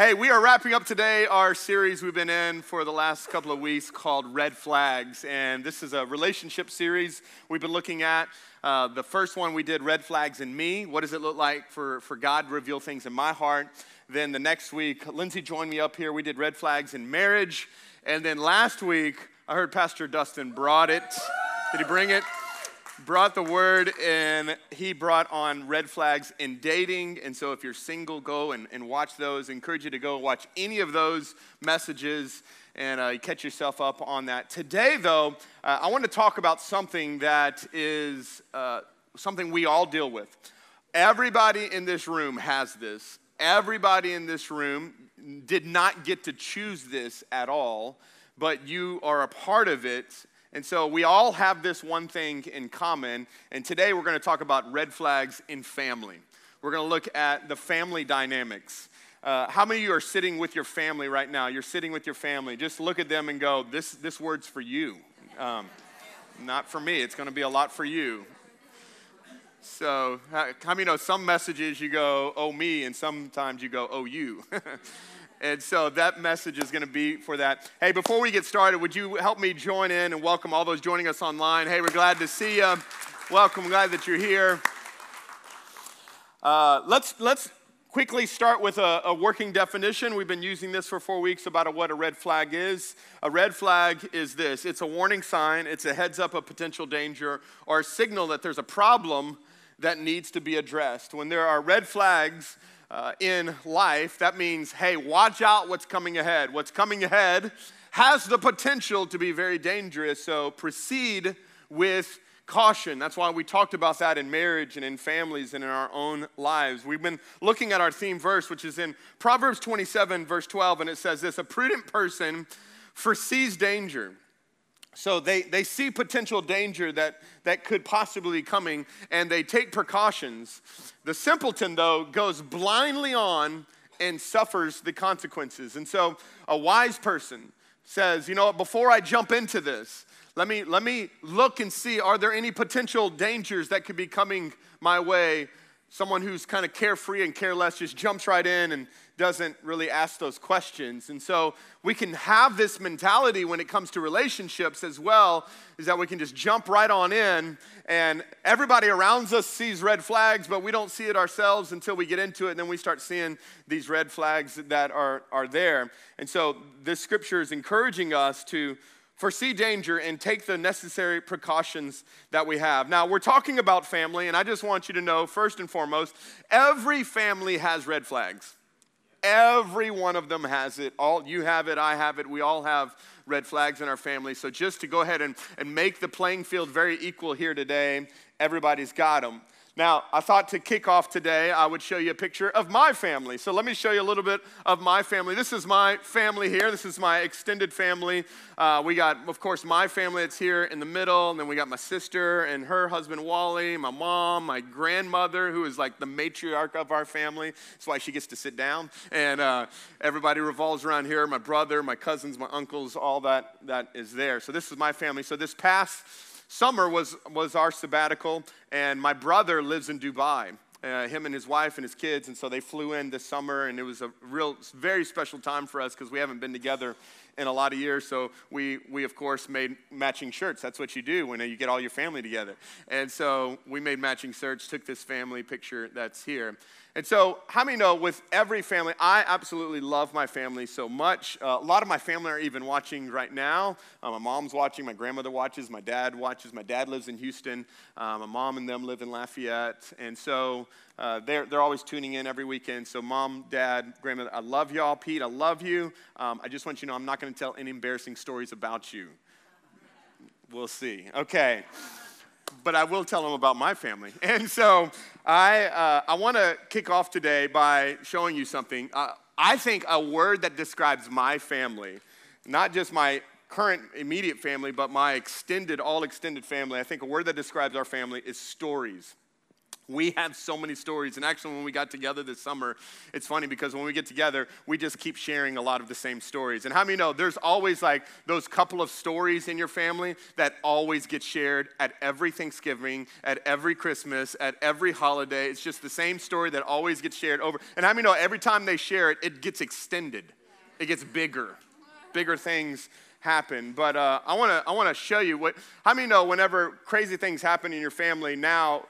Hey, we are wrapping up today our series we've been in for the last couple of weeks called Red Flags. And this is a relationship series we've been looking at. Uh, the first one we did, Red Flags in Me. What does it look like for, for God to reveal things in my heart? Then the next week, Lindsay joined me up here. We did Red Flags in Marriage. And then last week, I heard Pastor Dustin brought it. Did he bring it? Brought the word and he brought on red flags in dating. And so if you're single, go and, and watch those. Encourage you to go watch any of those messages and uh, catch yourself up on that. Today, though, uh, I want to talk about something that is uh, something we all deal with. Everybody in this room has this. Everybody in this room did not get to choose this at all, but you are a part of it and so we all have this one thing in common. And today we're going to talk about red flags in family. We're going to look at the family dynamics. Uh, how many of you are sitting with your family right now? You're sitting with your family. Just look at them and go, this, this word's for you. Um, not for me. It's going to be a lot for you. So, how, how many know some messages you go, oh, me, and sometimes you go, oh, you? And so that message is going to be for that. Hey, before we get started, would you help me join in and welcome all those joining us online? Hey, we're glad to see you. Welcome, glad that you're here. Uh, let's let's quickly start with a, a, working definition. We've been using this for four weeks about a, what a red flag is. A red flag is this: it's a warning sign, it's a heads up of potential danger, or a signal that there's a problem that needs to be addressed. When there are red flags uh, in life, that means, hey, watch out what's coming ahead. What's coming ahead has the potential to be very dangerous, so proceed with caution. That's why we talked about that in marriage and in families and in our own lives. We've been looking at our theme verse, which is in Proverbs 27, verse 12, and it says this A prudent person foresees danger so they, they see potential danger that, that could possibly be coming and they take precautions. The simpleton, though, goes blindly on and suffers the consequences. And so a wise person says, you know before I jump into this, let me, let me look and see are there any potential dangers that could be coming my way? Someone who's kind of carefree and careless just jumps right in and doesn't really ask those questions. And so we can have this mentality when it comes to relationships as well, is that we can just jump right on in and everybody around us sees red flags, but we don't see it ourselves until we get into it. And then we start seeing these red flags that are, are there. And so this scripture is encouraging us to foresee danger and take the necessary precautions that we have. Now, we're talking about family, and I just want you to know first and foremost, every family has red flags. Every one of them has it. All you have it, I have it. We all have red flags in our family. So just to go ahead and, and make the playing field very equal here today, everybody's got them. Now, I thought to kick off today, I would show you a picture of my family. So let me show you a little bit of my family. This is my family here. This is my extended family. Uh, we got, of course, my family that's here in the middle, and then we got my sister and her husband Wally, my mom, my grandmother, who is like the matriarch of our family. That's why she gets to sit down. And uh, everybody revolves around here. My brother, my cousins, my uncles, all that that is there. So this is my family. So this past Summer was, was our sabbatical, and my brother lives in Dubai. Uh, him and his wife and his kids, and so they flew in this summer, and it was a real, very special time for us because we haven't been together in a lot of years. So we, we of course made matching shirts. That's what you do when you get all your family together. And so we made matching shirts, took this family picture that's here. And so, how many know with every family, I absolutely love my family so much. Uh, a lot of my family are even watching right now. Uh, my mom's watching, my grandmother watches, my dad watches. My dad lives in Houston, uh, my mom and them live in Lafayette. And so, uh, they're, they're always tuning in every weekend. So, mom, dad, grandmother, I love y'all. Pete, I love you. Um, I just want you to know I'm not going to tell any embarrassing stories about you. We'll see. Okay but I will tell them about my family. And so I, uh, I want to kick off today by showing you something. Uh, I think a word that describes my family, not just my current immediate family, but my extended, all extended family, I think a word that describes our family is stories. We have so many stories. And actually, when we got together this summer, it's funny because when we get together, we just keep sharing a lot of the same stories. And how many know there's always like those couple of stories in your family that always get shared at every Thanksgiving, at every Christmas, at every holiday? It's just the same story that always gets shared over. And how many know every time they share it, it gets extended, it gets bigger. Bigger things happen. But uh, I wanna, I wanna show you what, how many know whenever crazy things happen in your family now,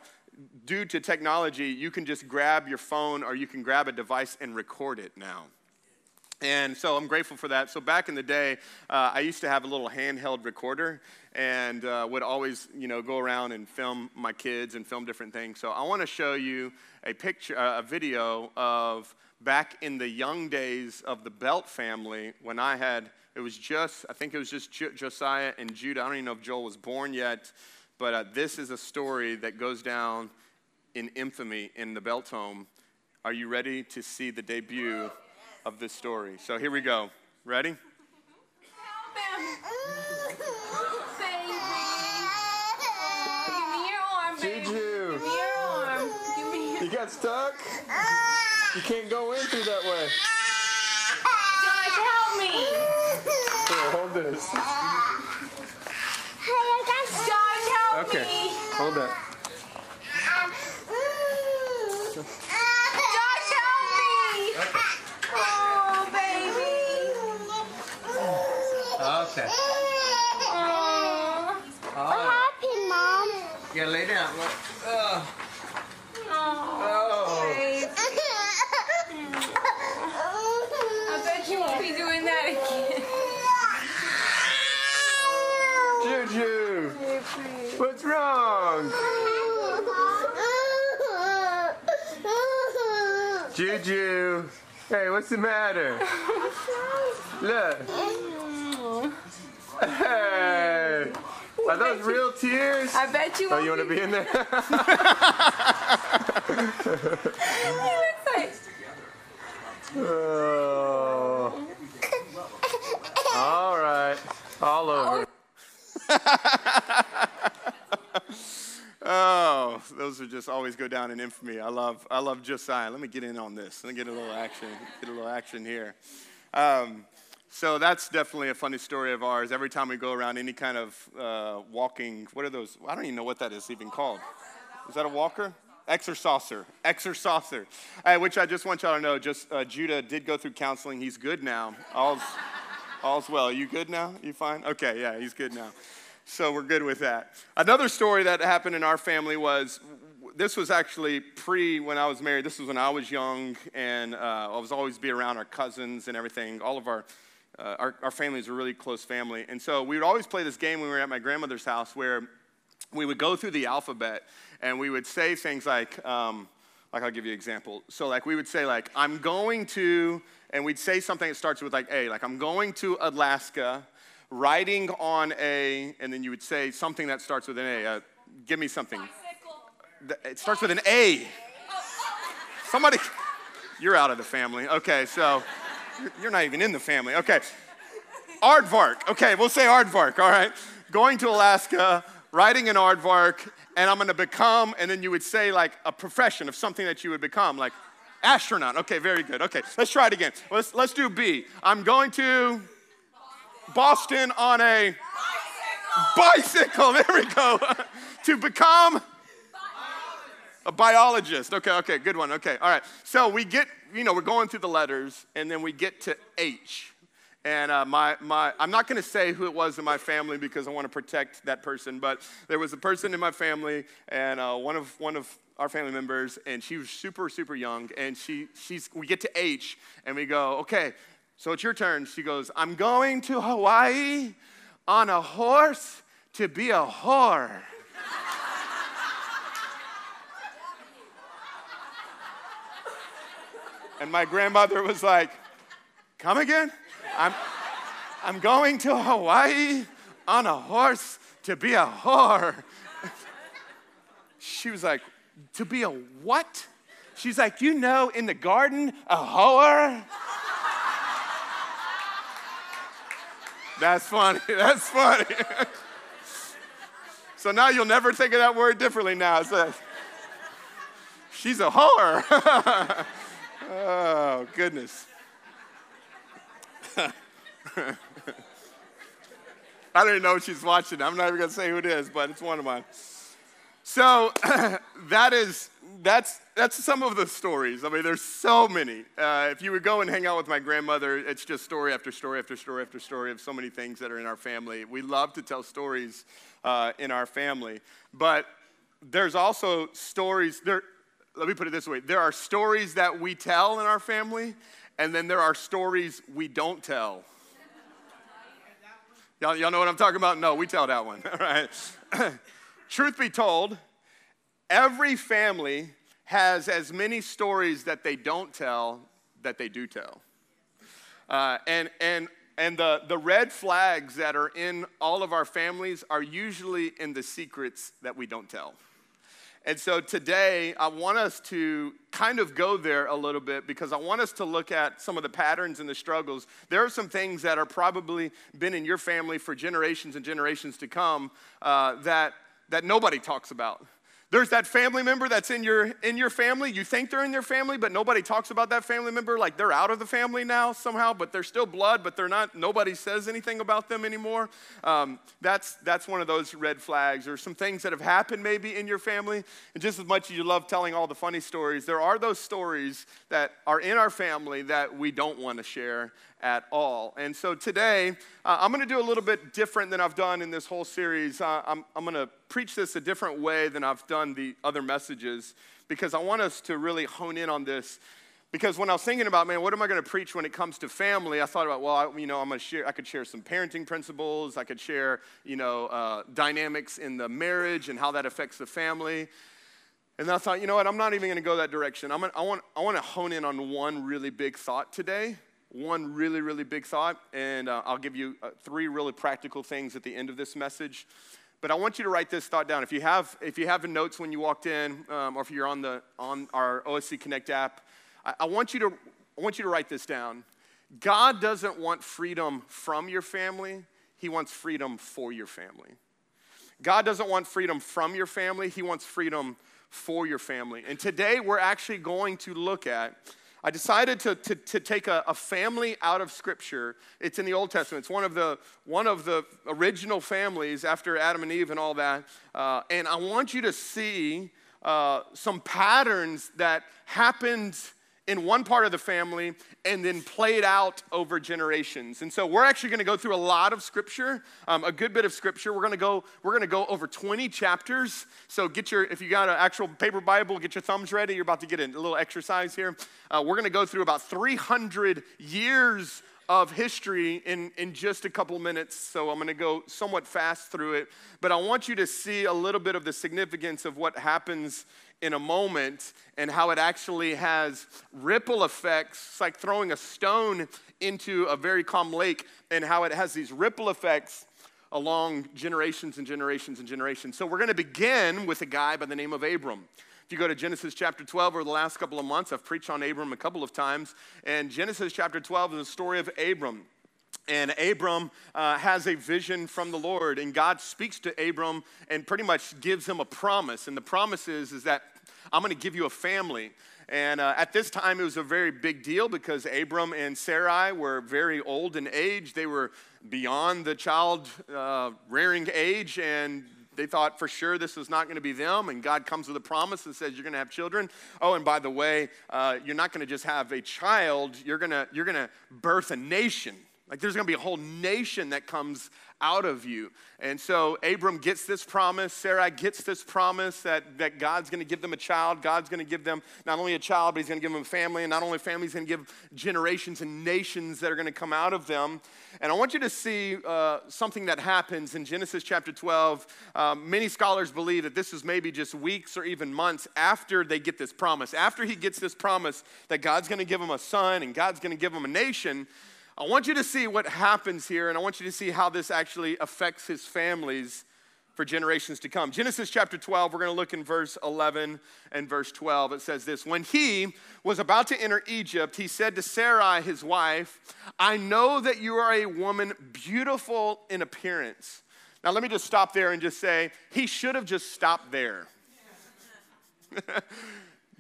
due to technology, you can just grab your phone or you can grab a device and record it now. And so I'm grateful for that. So back in the day, uh, I used to have a little handheld recorder and uh, would always, you know, go around and film my kids and film different things. So I want to show you a picture, uh, a video of back in the young days of the Belt family when I had, it was just, I think it was just Josiah and Judah. I don't even know if Joel was born yet. But uh, this is a story that goes down in infamy in the Belt home. Are you ready to see the debut of this story? So here we go. Ready? Juju. You got stuck? You can't go in through that way. Josh, help me. Here, hold this. Okay, hold that. Josh, help me! Oh, baby. Okay. Oh. What happened, Mom? You gotta lay down. Look. Uh, Oh, oh. babe. I bet you won't be doing that again. Juju, what's wrong? Juju. Hey, what's the matter? Look. Hey. Are those real tears? I bet you Oh, you want to be in there? He looks like... oh. All right. All over. Oh, those are just always go down in infamy. I love, I love Josiah. Let me get in on this. Let me get a little action. Get a little action here. Um, so that's definitely a funny story of ours. Every time we go around any kind of uh, walking, what are those? I don't even know what that is even called. Is that a walker? ExerSaucer. ExerSaucer. Uh, which I just want y'all to know, just uh, Judah did go through counseling. He's good now. All's, all's well. You good now? You fine? Okay, yeah, he's good now. So we're good with that. Another story that happened in our family was this was actually pre when I was married. This was when I was young, and uh, I was always be around our cousins and everything. All of our, uh, our our family is a really close family, and so we would always play this game when we were at my grandmother's house, where we would go through the alphabet and we would say things like, um, like I'll give you an example. So like we would say like I'm going to, and we'd say something that starts with like A, like I'm going to Alaska riding on a, and then you would say something that starts with an A. Uh, give me something. It starts with an A. Somebody, you're out of the family. Okay, so you're not even in the family. Okay. Aardvark. Okay, we'll say aardvark, all right? Going to Alaska, riding an aardvark, and I'm gonna become, and then you would say like a profession of something that you would become, like astronaut. Okay, very good. Okay, let's try it again. Let's, let's do B. I'm going to Boston on a bicycle. There we go. to become a biologist. Okay, okay, good one. Okay, all right. So we get, you know, we're going through the letters, and then we get to H. And uh, my, my, I'm not going to say who it was in my family because I want to protect that person, but there was a person in my family, and uh, one, of, one of our family members, and she was super, super young, and she, she's, we get to H, and we go, okay, so it's your turn. She goes, I'm going to Hawaii on a horse to be a whore. and my grandmother was like, Come again? I'm, I'm going to Hawaii on a horse to be a whore. She was like, To be a what? She's like, You know, in the garden, a whore? That's funny. That's funny. so now you'll never think of that word differently now. So, She's a whore. oh, goodness. I don't even know if she's watching. I'm not even going to say who it is, but it's one of mine. So that is that's that's some of the stories. I mean, there's so many. Uh, if you would go and hang out with my grandmother, it's just story after story after story after story of so many things that are in our family. We love to tell stories uh, in our family, but there's also stories. There, let me put it this way: there are stories that we tell in our family, and then there are stories we don't tell. Y'all, y'all know what I'm talking about? No, we tell that one. All right. Truth be told, every family has as many stories that they don't tell that they do tell. Uh, and and, and the, the red flags that are in all of our families are usually in the secrets that we don't tell. And so today, I want us to kind of go there a little bit because I want us to look at some of the patterns and the struggles. There are some things that are probably been in your family for generations and generations to come uh, that, that nobody talks about. There's that family member that's in your in your family. You think they're in your family, but nobody talks about that family member like they're out of the family now somehow, but they're still blood, but they're not. Nobody says anything about them anymore. Um, that's that's one of those red flags. Or some things that have happened maybe in your family, and just as much as you love telling all the funny stories, there are those stories that are in our family that we don't want to share at all. And so today, uh, I'm going to do a little bit different than I've done in this whole series. Uh, I'm, I'm going to preach this a different way than I've done the other messages because I want us to really hone in on this. Because when I was thinking about, man, what am I going to preach when it comes to family? I thought about, well, I, you know, I'm going to share. I could share some parenting principles. I could share, you know, uh, dynamics in the marriage and how that affects the family. And I thought, you know what? I'm not even going to go that direction. I'm gonna, I want, I want to hone in on one really big thought today one really, really big thought, and uh, I'll give you uh, three really practical things at the end of this message. But I want you to write this thought down. If you have, if you have notes when you walked in, um, or if you're on the on our OSC Connect app, I, I want you to I want you to write this down. God doesn't want freedom from your family; He wants freedom for your family. God doesn't want freedom from your family; He wants freedom for your family. And today we're actually going to look at I decided to, to, to take a, a, family out of Scripture. It's in the Old Testament. It's one of the, one of the original families after Adam and Eve and all that. Uh, and I want you to see uh, some patterns that happened in one part of the family and then played out over generations. And so we're actually going to go through a lot of scripture, um, a good bit of scripture. We're going to go we're going to go over 20 chapters. So get your if you got an actual paper Bible, get your thumbs ready. You're about to get a little exercise here. Uh, we're going to go through about 300 years of history in, in just a couple minutes, so I'm going to go somewhat fast through it. But I want you to see a little bit of the significance of what happens in a moment and how it actually has ripple effects. It's like throwing a stone into a very calm lake and how it has these ripple effects along generations and generations and generations. So we're going to begin with a guy by the name of Abram. If you go to Genesis chapter 12 over the last couple of months, I've preached on Abram a couple of times. And Genesis chapter 12 is the story of Abram. And Abram uh, has a vision from the Lord, and God speaks to Abram and pretty much gives him a promise. And the promise is, is that I'm going to give you a family. And uh, at this time, it was a very big deal because Abram and Sarai were very old in age. They were beyond the child uh, rearing age, and they thought for sure this was not going to be them. And God comes with a promise and says, You're going to have children. Oh, and by the way, uh, you're not going to just have a child, you're going to, you're going to birth a nation. Like there's to be a whole nation that comes out of you. And so Abram gets this promise, Sarah gets this promise that, that God's to give them a child. God's to give them not only a child, but he's to give them a family. And not only family, he's to give generations and nations that are to come out of them. And I want you to see uh, something that happens in Genesis chapter 12. Um, many scholars believe that this is maybe just weeks or even months after they get this promise. After he gets this promise that God's to give him a son and God's to give him a nation, I want you to see what happens here, and I want you to see how this actually affects his families for generations to come. Genesis chapter 12, we're going to look in verse 11 and verse 12. It says this When he was about to enter Egypt, he said to Sarai, his wife, I know that you are a woman beautiful in appearance. Now, let me just stop there and just say, he should have just stopped there.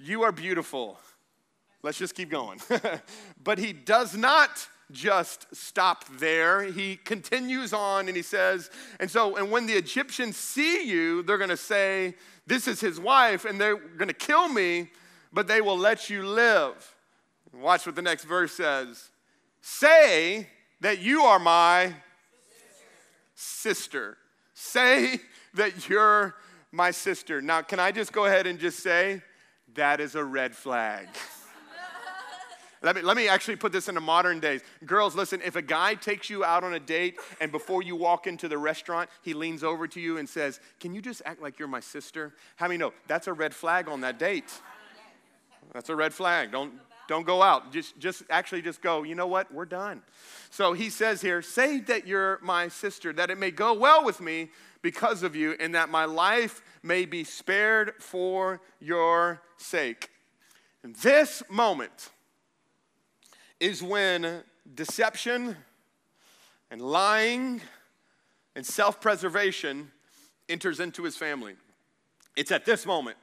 You are beautiful. Let's just keep going. but he does not just stop there. He continues on and he says, and so, and when the Egyptians see you, they're gonna say, This is his wife, and they're gonna kill me, but they will let you live. Watch what the next verse says. Say that you are my sister. Say that you're my sister. Now, can I just go ahead and just say, that is a red flag. Let me, let me actually put this into modern days. Girls, listen, if a guy takes you out on a date and before you walk into the restaurant, he leans over to you and says, Can you just act like you're my sister? How many know that's a red flag on that date? That's a red flag. Don't, don't go out. Just, just actually just go, you know what? We're done. So he says here, Say that you're my sister, that it may go well with me because of you, and that my life may be spared for your sake. And this moment, is when deception and lying and self preservation enters into his family. It's at this moment.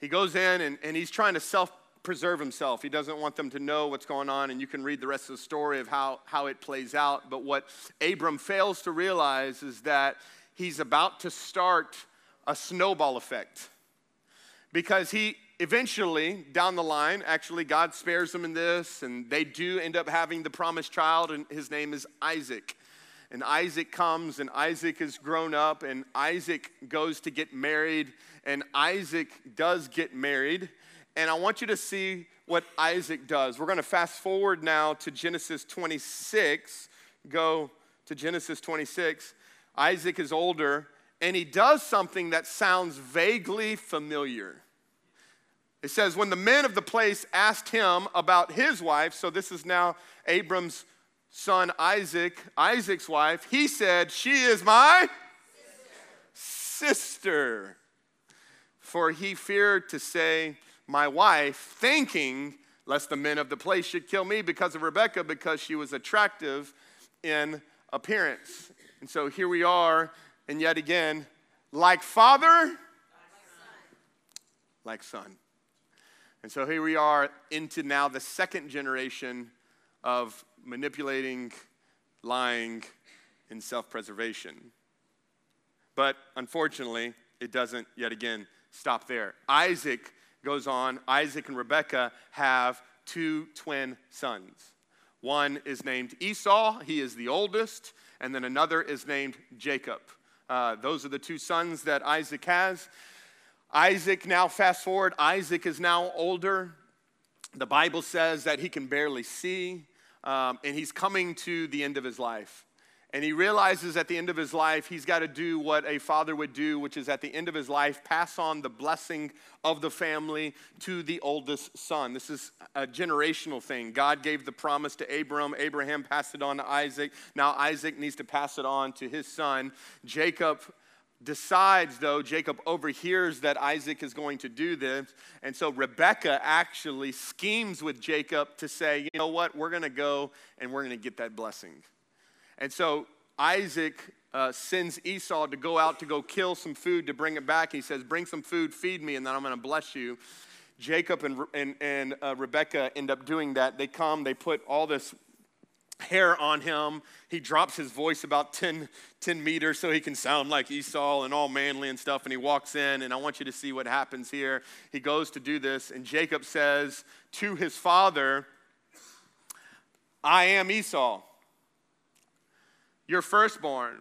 He goes in and, and he's trying to self preserve himself. He doesn't want them to know what's going on, and you can read the rest of the story of how, how it plays out. But what Abram fails to realize is that he's about to start a snowball effect because he, eventually, down the line, actually, God spares them in this, and they do end up having the promised child, and his name is Isaac. And Isaac comes, and Isaac is grown up, and Isaac goes to get married, and Isaac does get married. And I want you to see what Isaac does. We're going to fast forward now to Genesis 26. Go to Genesis 26. Isaac is older, and he does something that sounds vaguely familiar. It says, when the men of the place asked him about his wife, so this is now Abram's son Isaac, Isaac's wife, he said, She is my sister. For he feared to say, My wife, thinking lest the men of the place should kill me because of Rebekah, because she was attractive in appearance. And so here we are, and yet again, like father, like son. And so here we are into now the second generation of manipulating, lying, and self preservation. But unfortunately, it doesn't yet again stop there. Isaac goes on. Isaac and Rebekah have two twin sons. One is named Esau, he is the oldest, and then another is named Jacob. Uh, those are the two sons that Isaac has. Isaac, now fast forward, Isaac is now older. The Bible says that he can barely see, um, and he's coming to the end of his life. And he realizes at the end of his life, he's got to do what a father would do, which is at the end of his life, pass on the blessing of the family to the oldest son. This is a generational thing. God gave the promise to Abram, Abraham passed it on to Isaac. Now Isaac needs to pass it on to his son. Jacob decides, though, Jacob overhears that Isaac is going to do this. And so Rebecca actually schemes with Jacob to say, you know what, we're going to go and we're going to get that blessing. And so Isaac uh, sends Esau to go out to go kill some food to bring it back. He says, Bring some food, feed me, and then I'm going to bless you. Jacob and, and, and uh, Rebecca end up doing that. They come, they put all this hair on him. He drops his voice about 10, 10 meters so he can sound like Esau and all manly and stuff. And he walks in, and I want you to see what happens here. He goes to do this, and Jacob says to his father, I am Esau, your firstborn.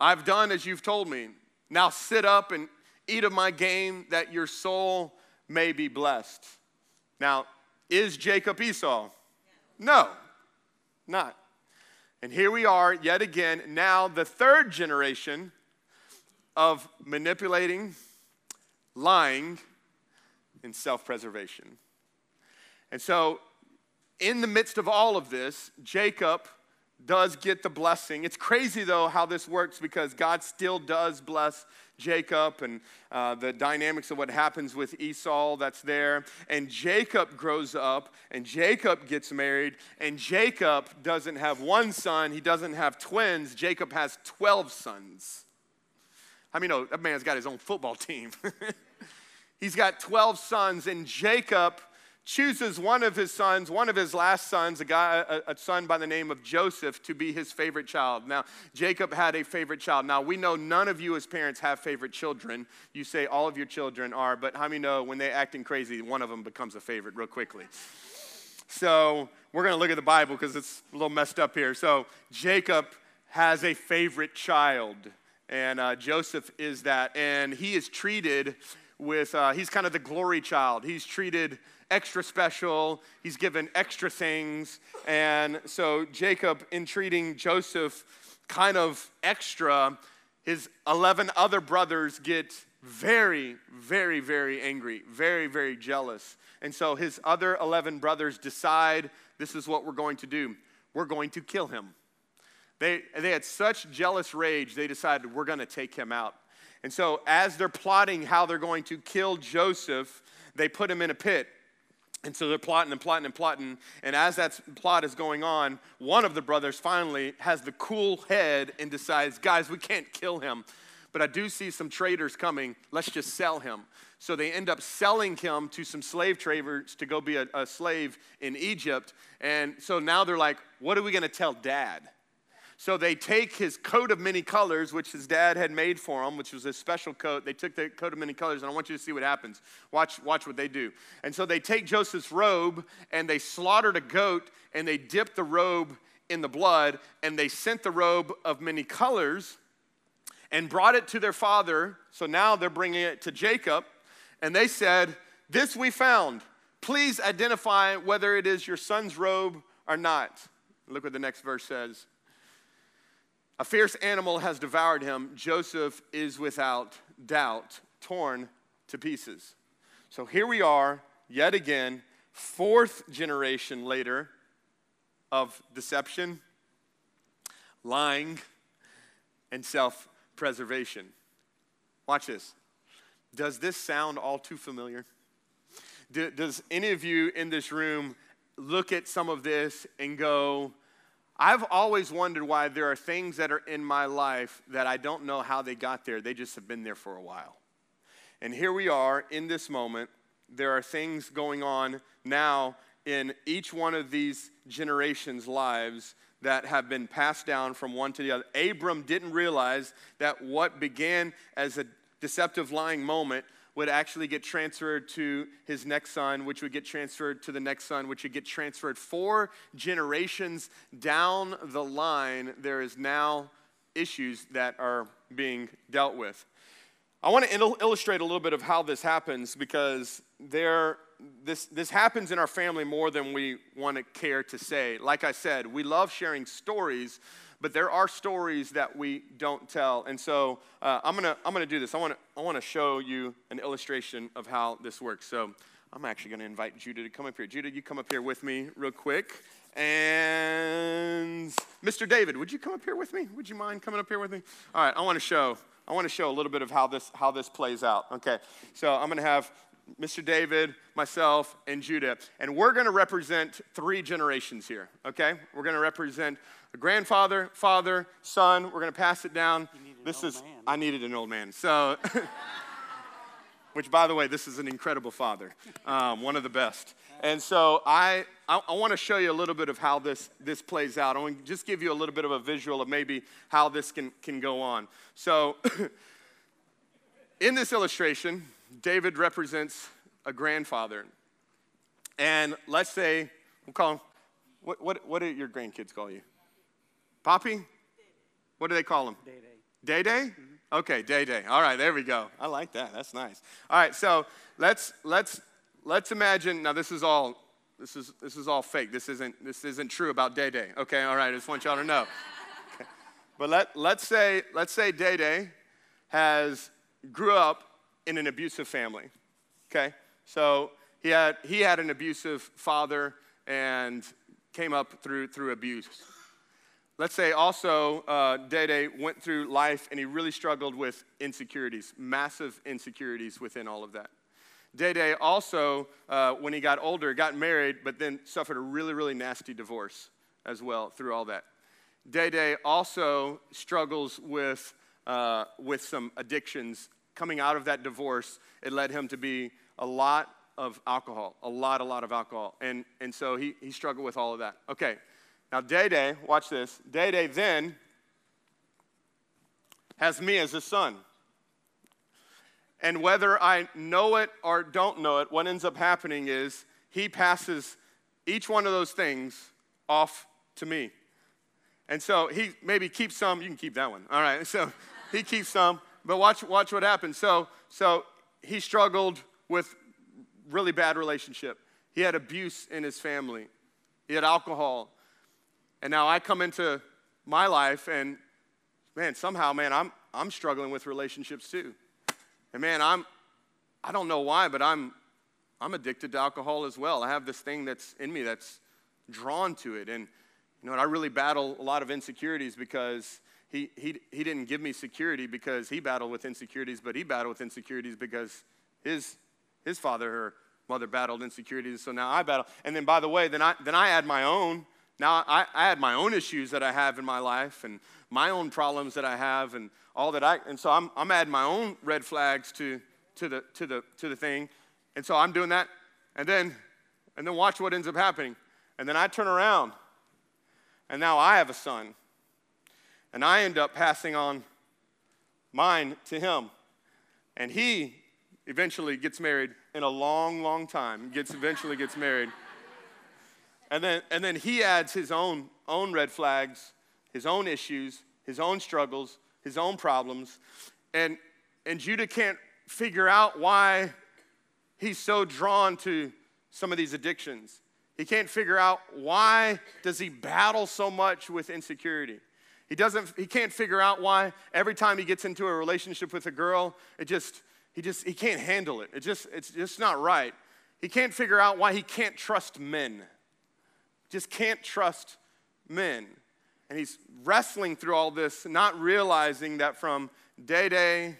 I've done as you've told me. Now sit up and eat of my game that your soul may be blessed. Now, is Jacob Esau? No not. And here we are, yet again, now the third generation of manipulating, lying, and self preservation. And so, in the midst of all of this, Jacob does get the blessing. It's crazy, though, how this works because God still does bless Jacob and uh, the dynamics of what happens with Esau that's there. And Jacob grows up and Jacob gets married. And Jacob doesn't have one son, he doesn't have twins. Jacob has 12 sons. I mean, no, that man's got his own football team. he's got 12 sons, and Jacob chooses one of his sons, one of his last sons, a guy, a, a, son by the name of Joseph, to be his favorite child. Now, Jacob had a favorite child. Now, we know none of you as parents have favorite children. You say all of your children are, but how many know when they're acting crazy, one of them becomes a favorite real quickly? So, we're going to look at the Bible because it's a little messed up here. So, Jacob has a favorite child, and uh, Joseph is that, and he is treated with, uh, he's kind of the glory child. He's treated extra special, he's given extra things. And so Jacob, in treating Joseph kind of extra, his 11 other brothers get very, very, very angry, very, very jealous. And so his other 11 brothers decide this is what we're going to do we're going to kill him. They, they had such jealous rage, they decided we're going to take him out. And so, as they're plotting how they're going to kill Joseph, they put him in a pit. And so they're plotting and plotting and plotting. And as that plot is going on, one of the brothers finally has the cool head and decides, guys, we can't kill him. But I do see some traders coming. Let's just sell him. So they end up selling him to some slave traders to go be a, a slave in Egypt. And so now they're like, what are we going to tell dad? So they take his coat of many colors, which his dad had made for him, which was a special coat. They took the coat of many colors, and I want you to see what happens. Watch, watch what they do. And so they take Joseph's robe and they slaughtered a goat and they dipped the robe in the blood and they sent the robe of many colors and brought it to their father. So now they're bringing it to Jacob and they said, This we found. Please identify whether it is your son's robe or not. Look what the next verse says. A fierce animal has devoured him. Joseph is without doubt torn to pieces. So here we are, yet again, fourth generation later of deception, lying, and self preservation. Watch this. Does this sound all too familiar? does any of you in this room look at some of this and go, I've always wondered why there are things that are in my life that I don't know how they got there. They just have been there for a while. And here we are in this moment. There are things going on now in each one of these generations' lives that have been passed down from one to the other. Abram didn't realize that what began as a deceptive lying moment would actually get transferred to his next son, which would get transferred to the next son, which would get transferred four generations down the line. There is now issues that are being dealt with. I want to il- illustrate a little bit of how this happens because there, this, this happens in our family more than we want to care to say. Like I said, we love sharing stories, but there are stories that we don't tell. And so uh, I'm going to I'm gonna do this. I want to I wanna show you an illustration of how this works. So I'm actually going to invite Judah to come up here. Judah, you come up here with me real quick. And Mr. David, would you come up here with me? Would you mind coming up here with me? All right, I want to show I want to show a little bit of how this how this plays out. Okay, so I'm going to have Mr. David, myself, and Judah, and we're going to represent three generations here. Okay, we're going to represent a grandfather, father, son. We're going to pass it down. This is, man. I needed an old man. So, which by the way, this is an incredible father, um, one of the best. And so I, I, I want to show you a little bit of how this, this plays out. I want to just give you a little bit of a visual of maybe how this can, can go on. So, in this illustration, David represents a grandfather. And let's say, we'll call him, what, what, what do your grandkids call you? Poppy? What do they call him? Day Day. Day Day? Mm-hmm. Okay, Day Day. All right, there we go. I like that. That's nice. All right, so let's let's let's imagine. Now this is all this is this is all fake. This isn't this isn't true about Day Day. Okay, all right. I just want y'all to know. Okay. But let let's say let's say Day Day has grew up in an abusive family. Okay, so he had he had an abusive father and came up through through abuse. Let's say also uh, Day Day went through life and he really struggled with insecurities, massive insecurities within all of that. Day Day also, uh, when he got older, got married, but then suffered a really, really nasty divorce as well through all that. Day Day also struggles with, uh, with some addictions coming out of that divorce, it led him to be a lot of alcohol, a lot, a lot of alcohol. And, and so he, he struggled with all of that. Okay, now Day Day, watch this. Day Day then has me as a son. And whether I know it or don't know it, what ends up happening is he passes each one of those things off to me. And so he maybe keeps some, you can keep that one. All right, so he keeps some, but watch, watch what happens. So, so he struggled with really bad relationship. He had abuse in his family. He had alcohol. And now I come into my life and man, somehow, man, I'm, I'm struggling with relationships too. And man, I'm, I don't know why, but I'm, I'm addicted to alcohol as well. I have this thing that's in me that's drawn to it. And, you know, I really battle a lot of insecurities because he, he, he didn't give me security because he battled with insecurities, but he battled with insecurities because his, his father or mother battled insecurities. So now I battle. And then, by the way, then I, then I add my own. Now I, I had my own issues that I have in my life and my own problems that I have and all that I, and so I'm, I'm adding my own red flags to, to, the, to, the, to the thing. And so I'm doing that. And then, and then watch what ends up happening. And then I turn around and now I have a son. And I end up passing on mine to him. And he eventually gets married in a long, long time. Gets eventually gets married. And then, and then he adds his own, own red flags, his own issues, his own struggles, his own problems. And, and Judah can't figure out why he's so drawn to some of these addictions. He can't figure out why does he battle so much with insecurity. He doesn't he can't figure out why every time he gets into a relationship with a girl, it just he just he can't handle it. It just it's just not right. He can't figure out why he can't trust men. Just can't trust men. And he's wrestling through all this, not realizing that from Day Day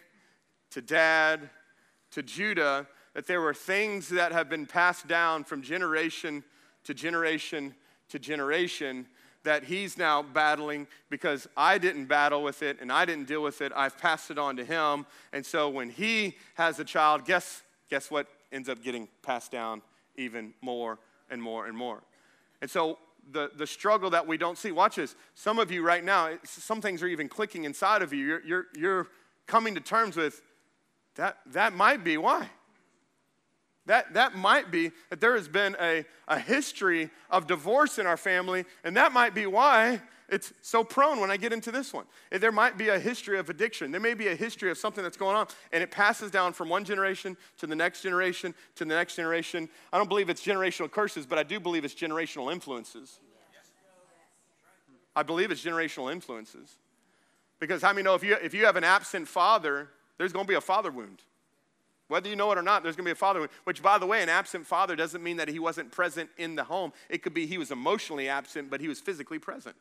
to Dad to Judah, that there were things that have been passed down from generation to generation to generation that he's now battling because I didn't battle with it and I didn't deal with it. I've passed it on to him. And so when he has a child, guess, guess what ends up getting passed down even more and more and more. And so the, the struggle that we don't see, watch this. Some of you right now, some things are even clicking inside of you. You're, you're, you're coming to terms with that, that might be why. That, that might be that there has been a, a history of divorce in our family, and that might be why it's so prone when I get into this one. There might be a history of addiction. There may be a history of something that's going on, and it passes down from one generation to the next generation to the next generation. I don't believe it's generational curses, but I do believe it's generational influences. I believe it's generational influences. Because how many know if you, if you have an absent father, there's going to be a father wound. Whether you know it or not, there's going to be a father, which, by the way, an absent father doesn't mean that he wasn't present in the home. It could be he was emotionally absent, but he was physically present.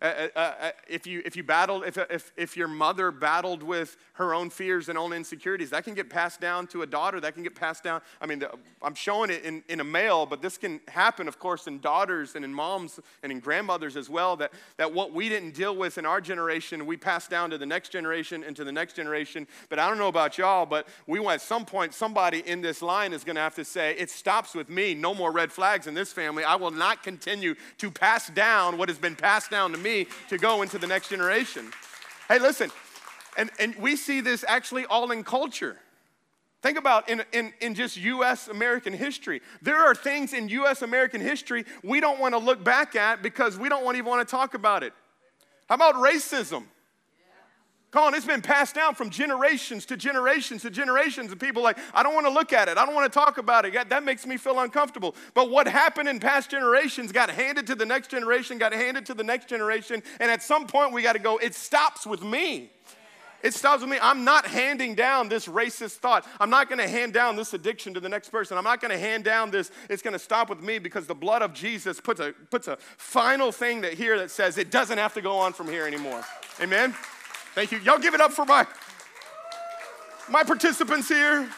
Uh, uh, uh, if, you, if you battled, if, if, if your mother battled with her own fears and own insecurities, that can get passed down to a daughter. That can get passed down. I mean, the, I'm showing it in, in a male, but this can happen, of course, in daughters and in moms and in grandmothers as well. That, that what we didn't deal with in our generation, we pass down to the next generation and to the next generation. But I don't know about y'all, but we at some point, somebody in this line is going to have to say, it stops with me. No more red flags in this family. I will not continue to pass down what has been passed down to me me to go into the next generation. Hey, listen, and, and we see this actually all in culture. Think about in, in, in just US American history. There are things in US American history we don't want to look back at because we don't even want to talk about it. How about racism? Come on, it's been passed down from generations to generations to generations, and people like, I don't want to look at it. I don't want to talk about it. That makes me feel uncomfortable. But what happened in past generations got handed to the next generation, got handed to the next generation, and at some point we got to go, it stops with me. It stops with me. I'm not handing down this racist thought. I'm not going to hand down this addiction to the next person. I'm not going to hand down this. It's going to stop with me because the blood of Jesus puts a, puts a final thing that here that says it doesn't have to go on from here anymore. Amen? Thank you. Y'all give it up for my, my participants here.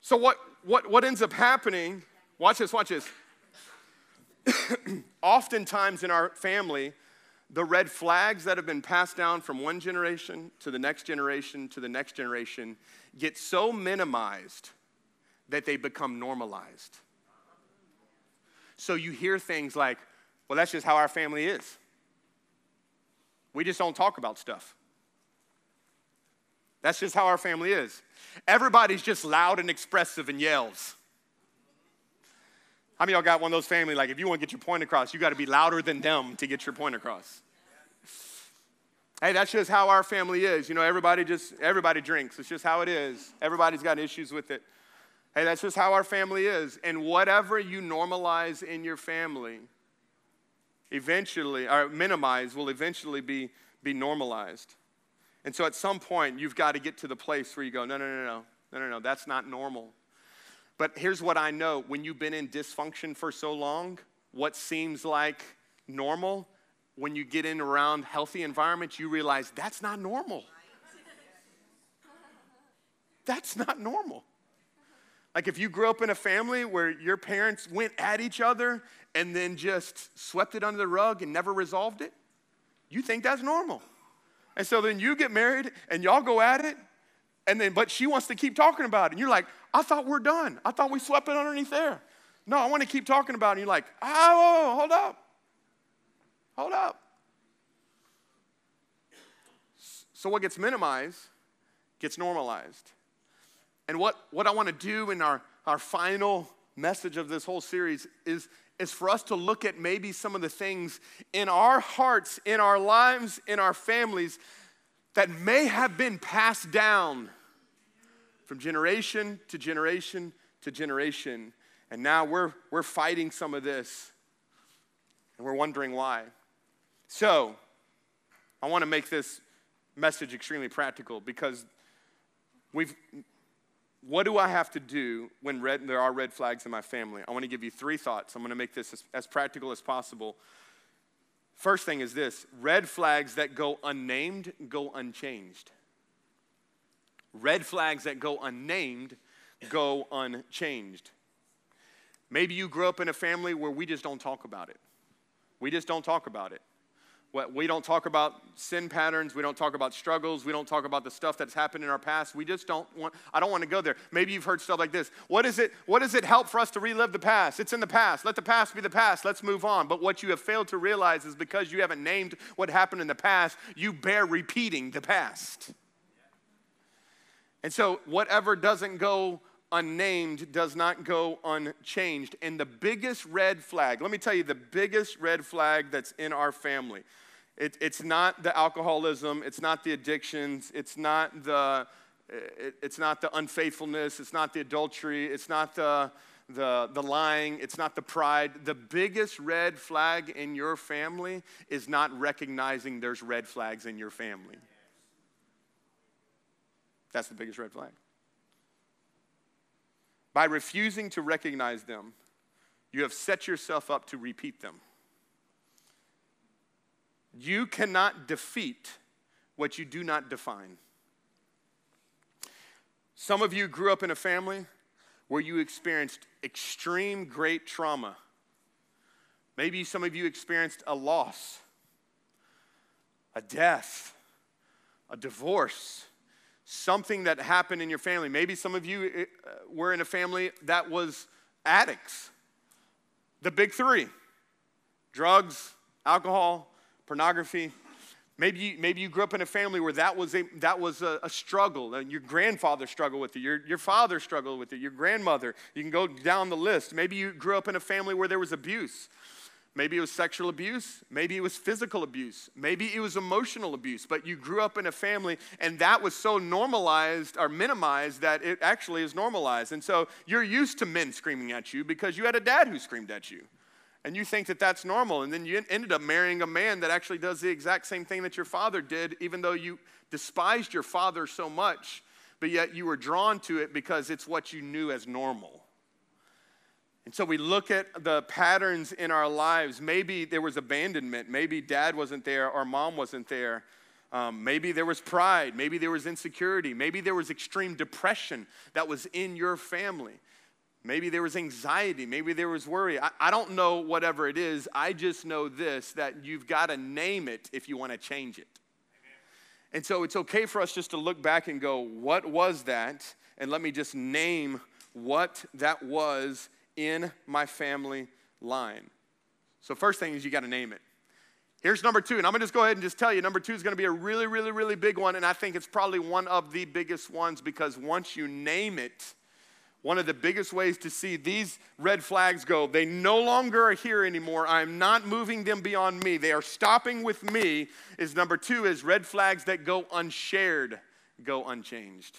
So, what, what, what ends up happening, watch this, watch this. Oftentimes in our family, the red flags that have been passed down from one generation to the next generation to the next generation get so minimized that they become normalized. So you hear things like, well, that's just how our family is. We just don't talk about stuff. That's just how our family is. Everybody's just loud and expressive and yells. How many y'all got one of those family, like if you want to get your point across, you got to be louder than them to get your point across? Hey, that's just how our family is. You know, everybody just, everybody drinks. It's just how it is. Everybody's got issues with it. Hey, that's just how our family is. And whatever you normalize in your family, eventually, or minimize, will eventually be, be normalized. And so at some point, you've got to get to the place where you go, no, no, no, no, no, no, no, that's not normal. But here's what I know when you've been in dysfunction for so long, what seems like normal, when you get in around healthy environments, you realize that's not normal. That's not normal. Like if you grew up in a family where your parents went at each other and then just swept it under the rug and never resolved it, you think that's normal. And so then you get married and y'all go at it, and then, but she wants to keep talking about it. And you're like, I thought we're done. I thought we swept it underneath there. No, I want to keep talking about it. And you're like, oh, hold up. Hold up. So what gets minimized gets normalized. And what, what I want to do in our, our final message of this whole series is is for us to look at maybe some of the things in our hearts, in our lives, in our families that may have been passed down from generation to generation to generation. And now we're, we're fighting some of this and we're wondering why. So, I want to make this message extremely practical because we've what do I have to do when red, there are red flags in my family? I want to give you three thoughts. I'm going to make this as, as practical as possible. First thing is this red flags that go unnamed go unchanged. Red flags that go unnamed go unchanged. Maybe you grew up in a family where we just don't talk about it. We just don't talk about it. We don't talk about sin patterns. We don't talk about struggles. We don't talk about the stuff that's happened in our past. We just don't want, I don't want to go there. Maybe you've heard stuff like this. What, is it, what does it help for us to relive the past? It's in the past. Let the past be the past. Let's move on. But what you have failed to realize is because you haven't named what happened in the past, you bear repeating the past. And so, whatever doesn't go unnamed does not go unchanged. And the biggest red flag, let me tell you the biggest red flag that's in our family it, it's not the alcoholism, it's not the addictions, it's not the, it, it's not the unfaithfulness, it's not the adultery, it's not the, the, the lying, it's not the pride. The biggest red flag in your family is not recognizing there's red flags in your family. That's the biggest red flag. By refusing to recognize them, you have set yourself up to repeat them. You cannot defeat what you do not define. Some of you grew up in a family where you experienced extreme great trauma. Maybe some of you experienced a loss, a death, a divorce, something that happened in your family. Maybe some of you eh, were in a family that was addicts. The big three drugs, alcohol, pornography. Maybe you, maybe you grew up in a family where that was a, that was a, a struggle. And your grandfather struggled with it. Your, your father struggled with it. Your grandmother. You can go down the list. Maybe you grew up in a family where there was abuse. Maybe it was sexual abuse. Maybe it was physical abuse. Maybe it was emotional abuse. But you grew up in a family and that was so normalized or minimized that it actually is normalized. And so you're used to men screaming at you because you had a dad who screamed at you and you think that that's normal. And then you ended up marrying a man that actually does the exact same thing that your father did, even though you despised your father so much, but yet you were drawn to it because it's what you knew as normal. And so we look at the patterns in our lives. Maybe there was abandonment. Maybe dad wasn't there or mom wasn't there. Um, maybe there was pride. Maybe there was insecurity. Maybe there was extreme depression that was in your family. Maybe there was anxiety. Maybe there was worry. I, I don't know whatever it is. I just know this that you've got to name it if you want to change it. And so it's okay for us just to look back and go, what was that? And let me just name what that was in my family line. So, first thing is you got to name it. Here's number two, and I'm gonna just go ahead and just tell you number two is gonna be a really, really, really big one, and I think it's probably one of the biggest ones because once you name it, one of the biggest ways to see these red flags go, they no longer are here anymore. I'm not moving them beyond me. They are stopping with me. Is number two is red flags that go unshared, go unchanged.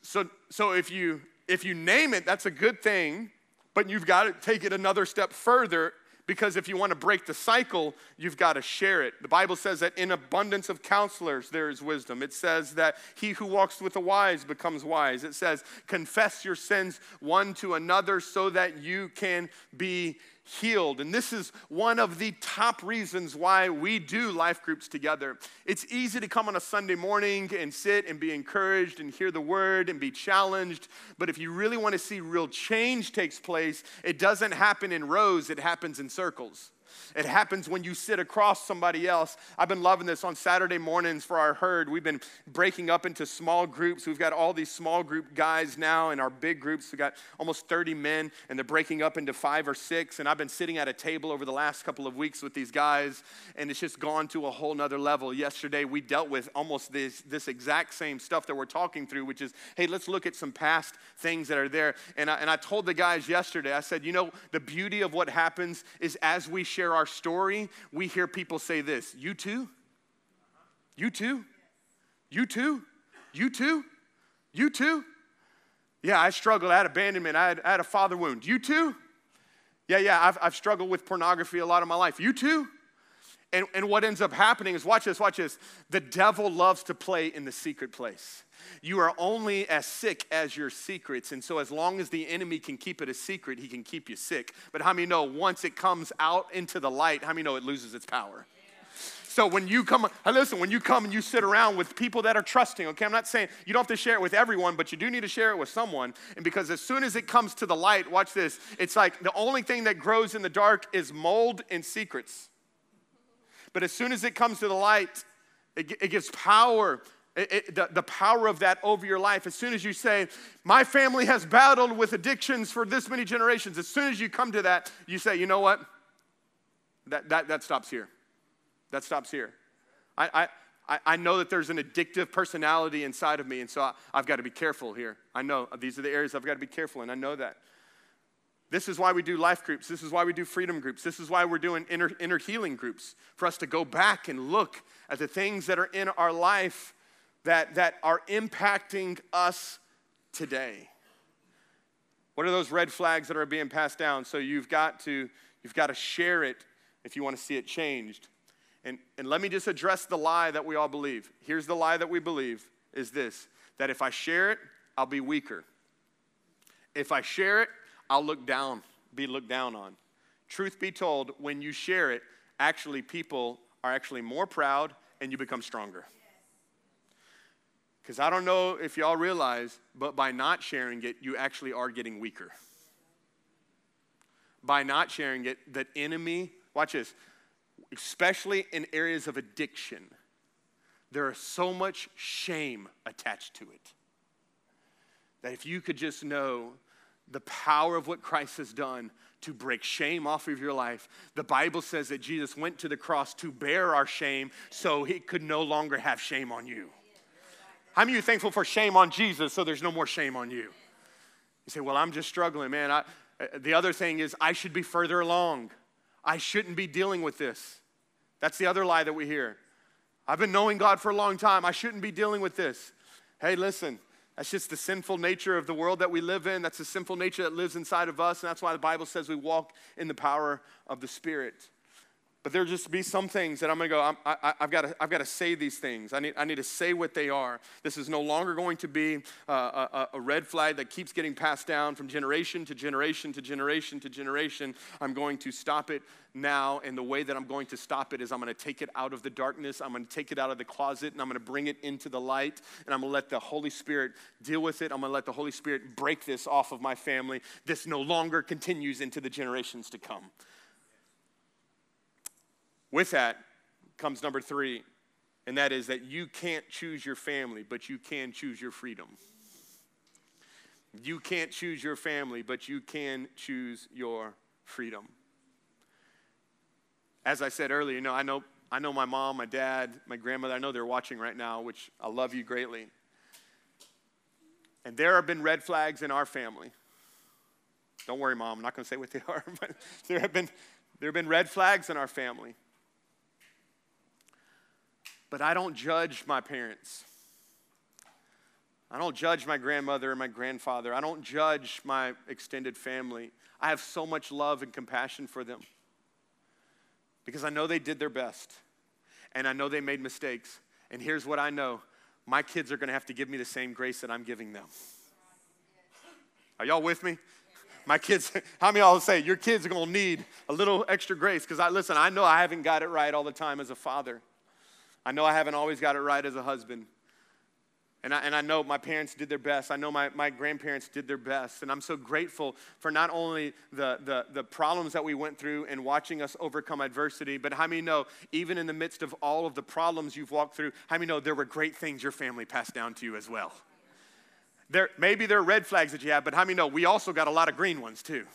So, so if you if you name it, that's a good thing, but you've got to take it another step further because if you want to break the cycle, you've got to share it. The Bible says that in abundance of counselors there is wisdom. It says that he who walks with the wise becomes wise. It says, confess your sins one to another so that you can be healed. And this is one of the top reasons why we do life groups together. It's easy to come on a Sunday morning and sit and be encouraged and hear the word and be challenged. But if you really want to see real change takes place, it doesn't happen in rows, it happens in circles. It happens when you sit across somebody else. I've been loving this on Saturday mornings for our herd. We've been breaking up into small groups. We've got all these small group guys now in our big groups. We've got almost 30 men, and they're breaking up into five or six. And I've been sitting at a table over the last couple of weeks with these guys, and it's just gone to a whole nother level. Yesterday, we dealt with almost this, this exact same stuff that we're talking through, which is, hey, let's look at some past things that are there. And I, and I told the guys yesterday, I said, you know, the beauty of what happens is as we share our our story, we hear people say this You too? You too? You too? You too? You too? Yeah, I struggled. I had abandonment. I had, I had a father wound. You too? Yeah, yeah, I've, I've struggled with pornography a lot of my life. You too? And, and what ends up happening is watch this, watch this. The devil loves to play in the secret place. You are only as sick as your secrets. And so, as long as the enemy can keep it a secret, he can keep you sick. But how many know once it comes out into the light, how many know it loses its power? So when you come, listen, when you come and you sit around with people that are trusting, okay, I'm not saying you don't have to share it with everyone, but you do need to share it with someone. And because as soon as it comes to the light, watch this, it's like the only thing that grows in the dark is mold and secrets. But as soon as it comes to the light, it, it gives power it, it, the, the power of that over your life. As soon as you say, My family has battled with addictions for this many generations, as soon as you come to that, you say, You know what? That, that, that stops here. That stops here. I, I, I know that there's an addictive personality inside of me, and so I, I've got to be careful here. I know these are the areas I've got to be careful, and I know that. This is why we do life groups. This is why we do freedom groups. This is why we're doing inner, inner healing groups for us to go back and look at the things that are in our life that, that are impacting us today. What are those red flags that are being passed down? So you've got to, you've got to share it if you want to see it changed. And, and let me just address the lie that we all believe. Here's the lie that we believe is this that if I share it, I'll be weaker. If I share it, I'll look down, be looked down on. Truth be told, when you share it, actually people are actually more proud and you become stronger. Because I don't know if y'all realize, but by not sharing it, you actually are getting weaker. By not sharing it, the enemy, watch this, especially in areas of addiction, there is so much shame attached to it. That if you could just know the power of what Christ has done to break shame off of your life. The Bible says that Jesus went to the cross to bear our shame so he could no longer have shame on you. How many of you thankful for shame on Jesus so there's no more shame on you? You say, Well, I'm just struggling, man. I, uh, the other thing is, I should be further along. I shouldn't be dealing with this. That's the other lie that we hear. I've been knowing God for a long time. I shouldn't be dealing with this. Hey, listen, that's just the sinful nature of the world that we live in. That's the sinful nature that lives inside of us. And that's why the Bible says we walk in the power of the Spirit. But there just be some things that I'm gonna go, i have got to, I've got to say these things. I need, I need to say what they are. This is no longer going to be uh, a, a red flag that keeps getting passed down from generation to generation to generation to generation. I'm going to stop it now. And the way that I'm going to stop it is I'm going to take it out of the darkness. I'm going to take it out of the closet and I'm going to bring it into the light. And I'm going to let the Holy Spirit deal with it. I'm going to let the Holy Spirit break this off of my family. This no longer continues into the generations to come. With that comes number three, and that is that you can't choose your family, but you can choose your freedom. You can't choose your family, but you can choose your freedom. As I said earlier, you know, I know, I know my mom, my dad, my grandmother, I know they're watching right now, which I love you greatly. And there have been red flags in our family. Don't worry, mom, I'm not going to say what they are, but there have been, there have been red flags in our family. But I don't judge my parents. I don't judge my grandmother and my grandfather. I don't judge my extended family. I have so much love and compassion for them because I know they did their best and I know they made mistakes. And here's what I know my kids are going to have to give me the same grace that I'm giving them. Are y'all with me? My kids, how many of y'all say your kids are going to need a little extra grace? Because I listen, I know I haven't got it right all the time as a father. I know I haven't always got it right as a husband. And I, and I know my parents did their best. I know my, my grandparents did their best. And I'm so grateful for not only the, the, the problems that we went through and watching us overcome adversity, but how many know, even in the midst of all of the problems you've walked through, how many know there were great things your family passed down to you as well? There, maybe there are red flags that you have, but how many know we also got a lot of green ones too?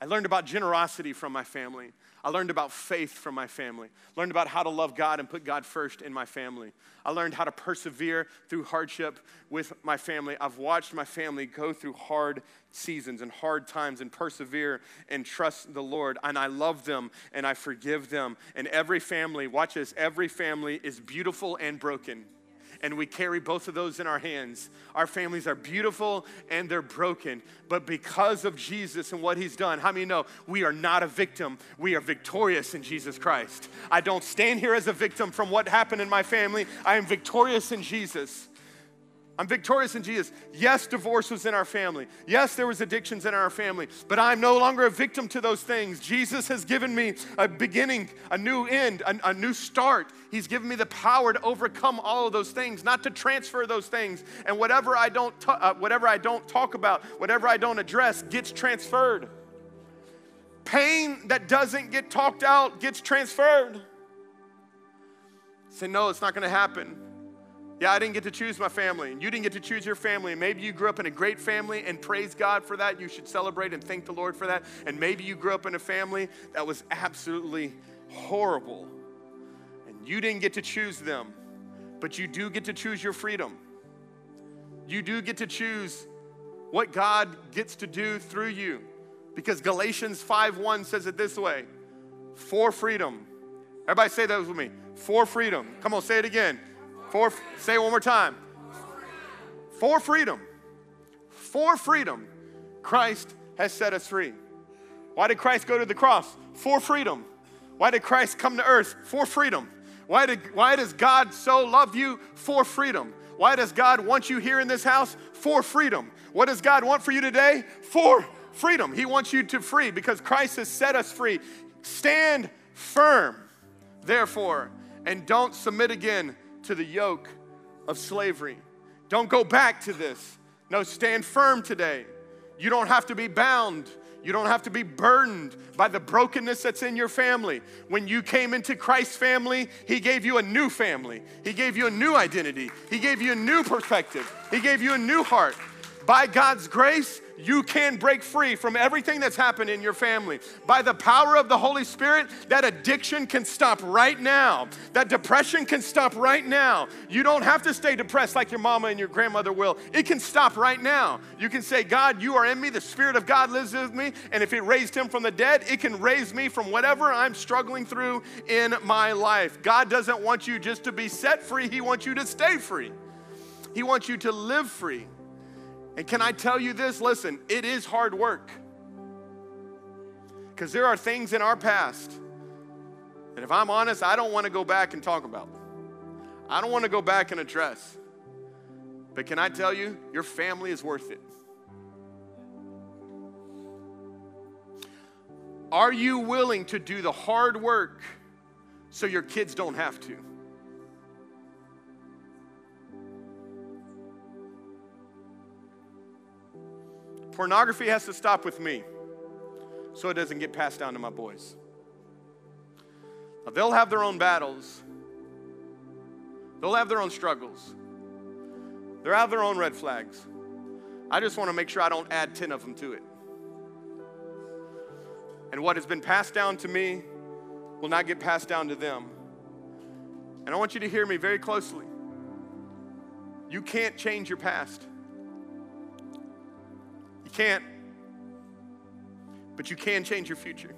I learned about generosity from my family. I learned about faith from my family. Learned about how to love God and put God first in my family. I learned how to persevere through hardship with my family. I've watched my family go through hard seasons and hard times and persevere and trust the Lord. And I love them and I forgive them. And every family, watch this, every family is beautiful and broken and we carry both of those in our hands. Our families are beautiful and they're broken, but because of Jesus and what he's done, how many know we are not a victim? We are victorious in Jesus Christ. I don't stand here as a victim from what happened in my family. I am victorious in Jesus. I'm victorious in Jesus. Yes, divorce was in our family. Yes, there was addictions in our family, but I'm no longer a victim to those things. Jesus has given me a beginning, a new end, a, a new start. He's given me the power to overcome all of those things, not to transfer those things. And whatever I don't, uh, whatever I don't talk about, whatever I don't address, gets transferred. Pain that doesn't get talked out gets transferred. Say no, it's not going to happen. Yeah, I didn't get to choose my family, and you didn't get to choose your family. And maybe you grew up in a great family, and praise God for that. You should celebrate and thank the Lord for that. And maybe you grew up in a family that was absolutely horrible, and you didn't get to choose them, but you do get to choose your freedom. You do get to choose what God gets to do through you. Because Galatians 5:1 says it this way for freedom. Everybody say that with me. For freedom. Come on, say it again for, say it one more time. For freedom. For freedom, Christ has set us free. Why did Christ go to the cross? For freedom. Why did Christ come to earth? For freedom. Why, did, why does God so love you? For freedom. Why does God want you here in this house? For freedom. What does God want for you today? For freedom. He wants you to free because Christ has set us free. Stand firm, therefore, and don't submit again to the yoke of slavery. Don't go back to this. No, stand firm today. You don't have to be bound. You don't have to be burdened by the brokenness that's in your family. When you came into Christ's family, He gave you a new family. He gave you a new identity. He gave you a new perspective. He gave you a new heart. By God's grace, you can break free from everything that's happened in your family. By the power of the Holy Spirit, that addiction can stop right now. That depression can stop right now. You don't have to stay depressed like your mama and your grandmother will. It can stop right now. You can say, God, you are in me. The Spirit of God lives with me. And if it raised him from the dead, it can raise me from whatever I'm struggling through in my life. God doesn't want you just to be set free, He wants you to stay free. He wants you to live free. And can I tell you this? Listen, it is hard work. Because there are things in our past And if I'm honest, I don't want to go back and talk about. I don't want to go back and address. But can I tell you, your family is worth it. Are you willing to do the hard work so your kids don't have to? Pornography has to stop with me so it doesn't get passed down to my boys. Now, they'll have their own battles, they'll have their own struggles, they'll have their own red flags. I just want to make sure I don't add 10 of them to it. And what has been passed down to me will not get passed down to them. And I want you to hear me very closely. You can't change your past. You can't. But you can change your future.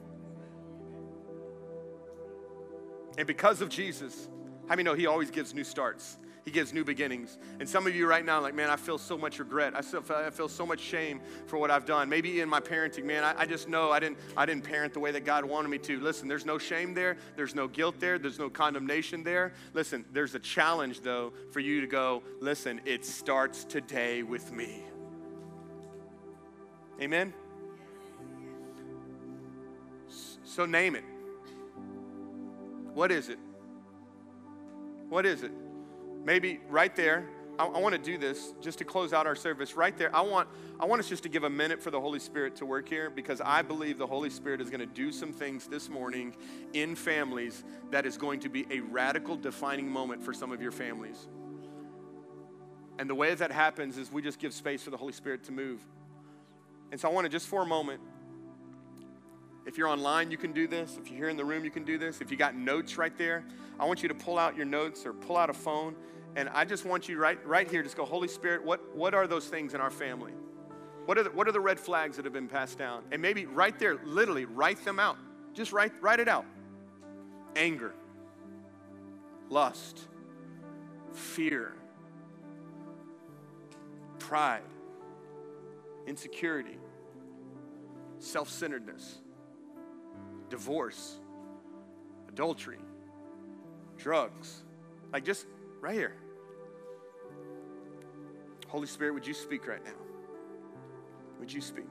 And because of Jesus, how many know He always gives new starts? He gives new beginnings. And some of you right now, like, man, I feel so much regret. I feel, I feel so much shame for what I've done. Maybe in my parenting, man, I, I just know I didn't, I didn't parent the way that God wanted me to. Listen, there's no shame there. There's no guilt there. There's no condemnation there. Listen, there's a challenge, though, for you to go, listen, it starts today with me. Amen? So name it. What is it? What is it? Maybe right there, I, I want to do this just to close out our service. Right there, I want, I want us just to give a minute for the Holy Spirit to work here because I believe the Holy Spirit is going to do some things this morning in families that is going to be a radical defining moment for some of your families. And the way that happens is we just give space for the Holy Spirit to move. And so I want to just for a moment, if you're online, you can do this. If you're here in the room, you can do this. If you got notes right there, I want you to pull out your notes or pull out a phone. And I just want you right, right here, just go, Holy Spirit, what, what are those things in our family? What are, the, what are the red flags that have been passed down? And maybe right there, literally write them out. Just write, write it out. Anger, lust, fear, pride, insecurity, self centeredness, divorce, adultery, drugs. Like just right here. Holy Spirit, would you speak right now? Would you speak?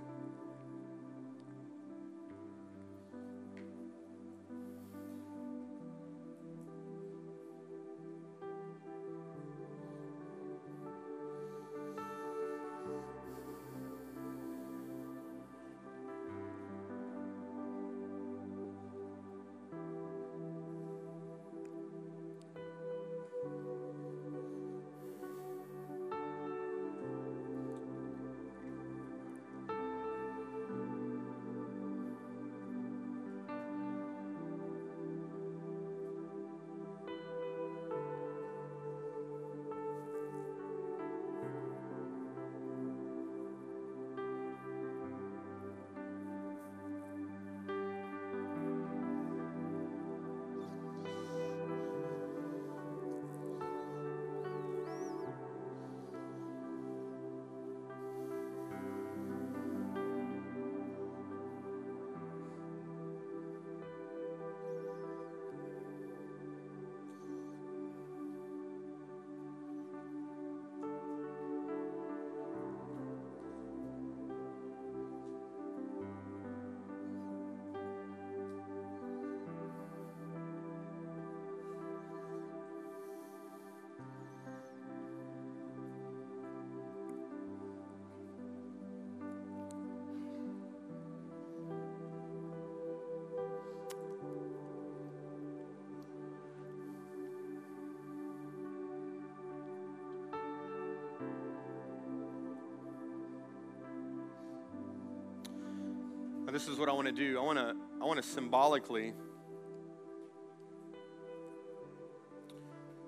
Now, this is what I want to do. I want to I want to symbolically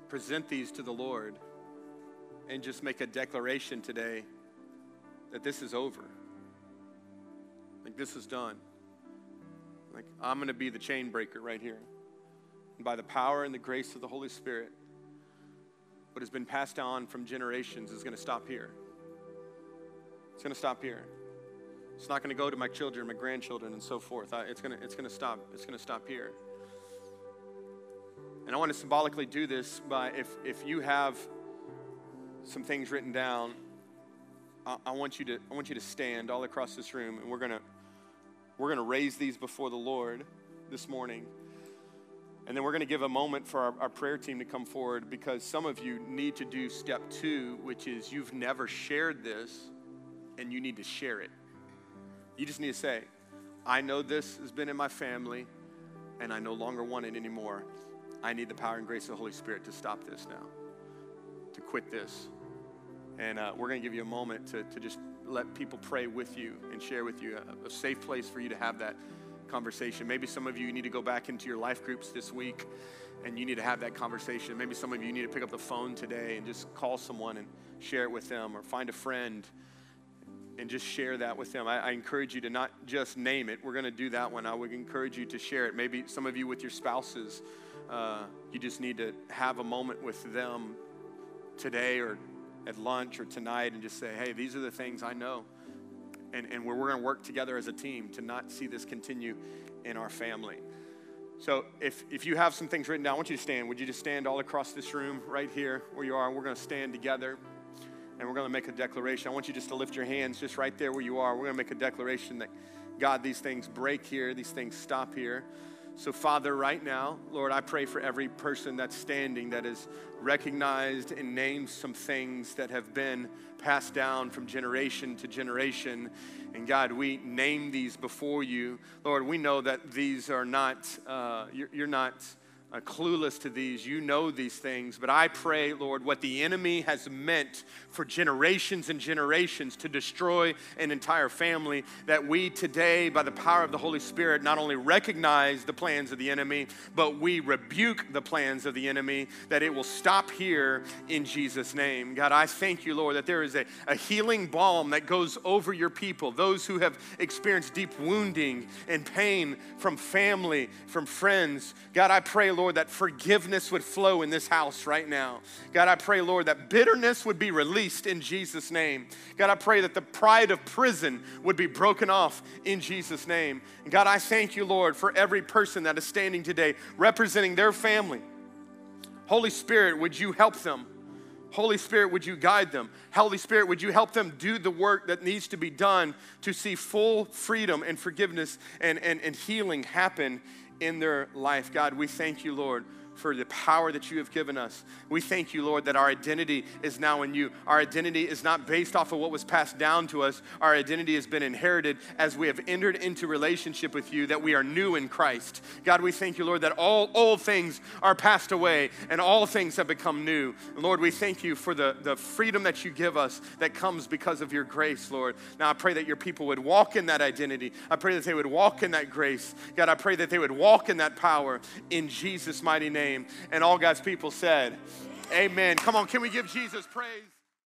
present these to the Lord and just make a declaration today that this is over. Like this is done. Like I'm going to be the chain breaker right here. And by the power and the grace of the Holy Spirit, what has been passed on from generations is going to stop here. It's going to stop here. It's not going to go to my children, my grandchildren, and so forth. I, it's going to it's going to stop. It's going to stop here. And I want to symbolically do this by if, if you have some things written down, I, I, want you to, I want you to stand all across this room and we're going to we're to raise these before the Lord this morning. And then we're going to give a moment for our, our, prayer team to come forward because some of you need to do step two, which is you've never shared this and you need to share it. You just need to say, I know this has been in my family and I no longer want it anymore. I need the power and grace of the Holy Spirit to stop this now, to quit this. And uh, we're going to give you a moment to, to just let people pray with you and share with you a, a safe place for you to have that conversation. Maybe some of you need to go back into your life groups this week and you need to have that conversation. Maybe some of you need to pick up the phone today and just call someone and share it with them or find a friend and just share that with them. I, I encourage you to not just name it. We're going to do that one. I would encourage you to share it. Maybe some of you with your spouses, uh, you just need to have a moment with them today or at lunch or tonight and just say, hey, these are the things I know. And, and we're, we're going to work together as a team to not see this continue in our family. So if, if you have some things written down, I want you to stand. Would you just stand all across this room right here where you are? We're going to stand together and we're going to make a declaration. I want you just to lift your hands just right there where you are. We're going to make a declaration that, God, these things break here, these things stop here. So, Father, right now, Lord, I pray for every person that's standing that has recognized and named some things that have been passed down from generation to generation. And God, we name these before you. Lord, we know that these are not, uh, you're, you're not clueless to these. You know these things. But I pray, Lord, what the enemy has meant for generations and generations to destroy an entire family, that we today, by the power of the Holy Spirit, not only recognize the plans of the enemy, but we rebuke the plans of the enemy, that it will stop here in Jesus' name. God, I thank you, Lord, that there is a, a healing balm that goes over your people, those who have experienced deep wounding and pain from family, from friends. God, I pray, Lord, Lord, that forgiveness would flow in this house right now. God, I pray, Lord, that bitterness would be released in Jesus' name. God, I pray that the pride of prison would be broken off in Jesus' name. And God, I thank you, Lord, for every person that is standing today representing their family. Holy Spirit, would you help them? Holy Spirit, would you guide them? Holy Spirit, would you help them do the work that needs to be done to see full freedom and forgiveness and, and, and healing happen in their life. God, we thank you, Lord, for the power that you have given us. We thank you, Lord, that our identity is now in you. Our identity is not based off of what was passed down to us. Our identity has been inherited as we have entered into relationship with you, that we are new in Christ. God, we thank you, Lord, that all old things are passed away and all things have become new. Lord, we thank you for the, the freedom that you give us that comes because of your grace, Lord. Now I pray that your people would walk in that identity. I pray that they would walk in that grace. God, I pray that they would walk in that power in Jesus' mighty name name. And all God's people said, Amen. Come on, can we give Jesus praise?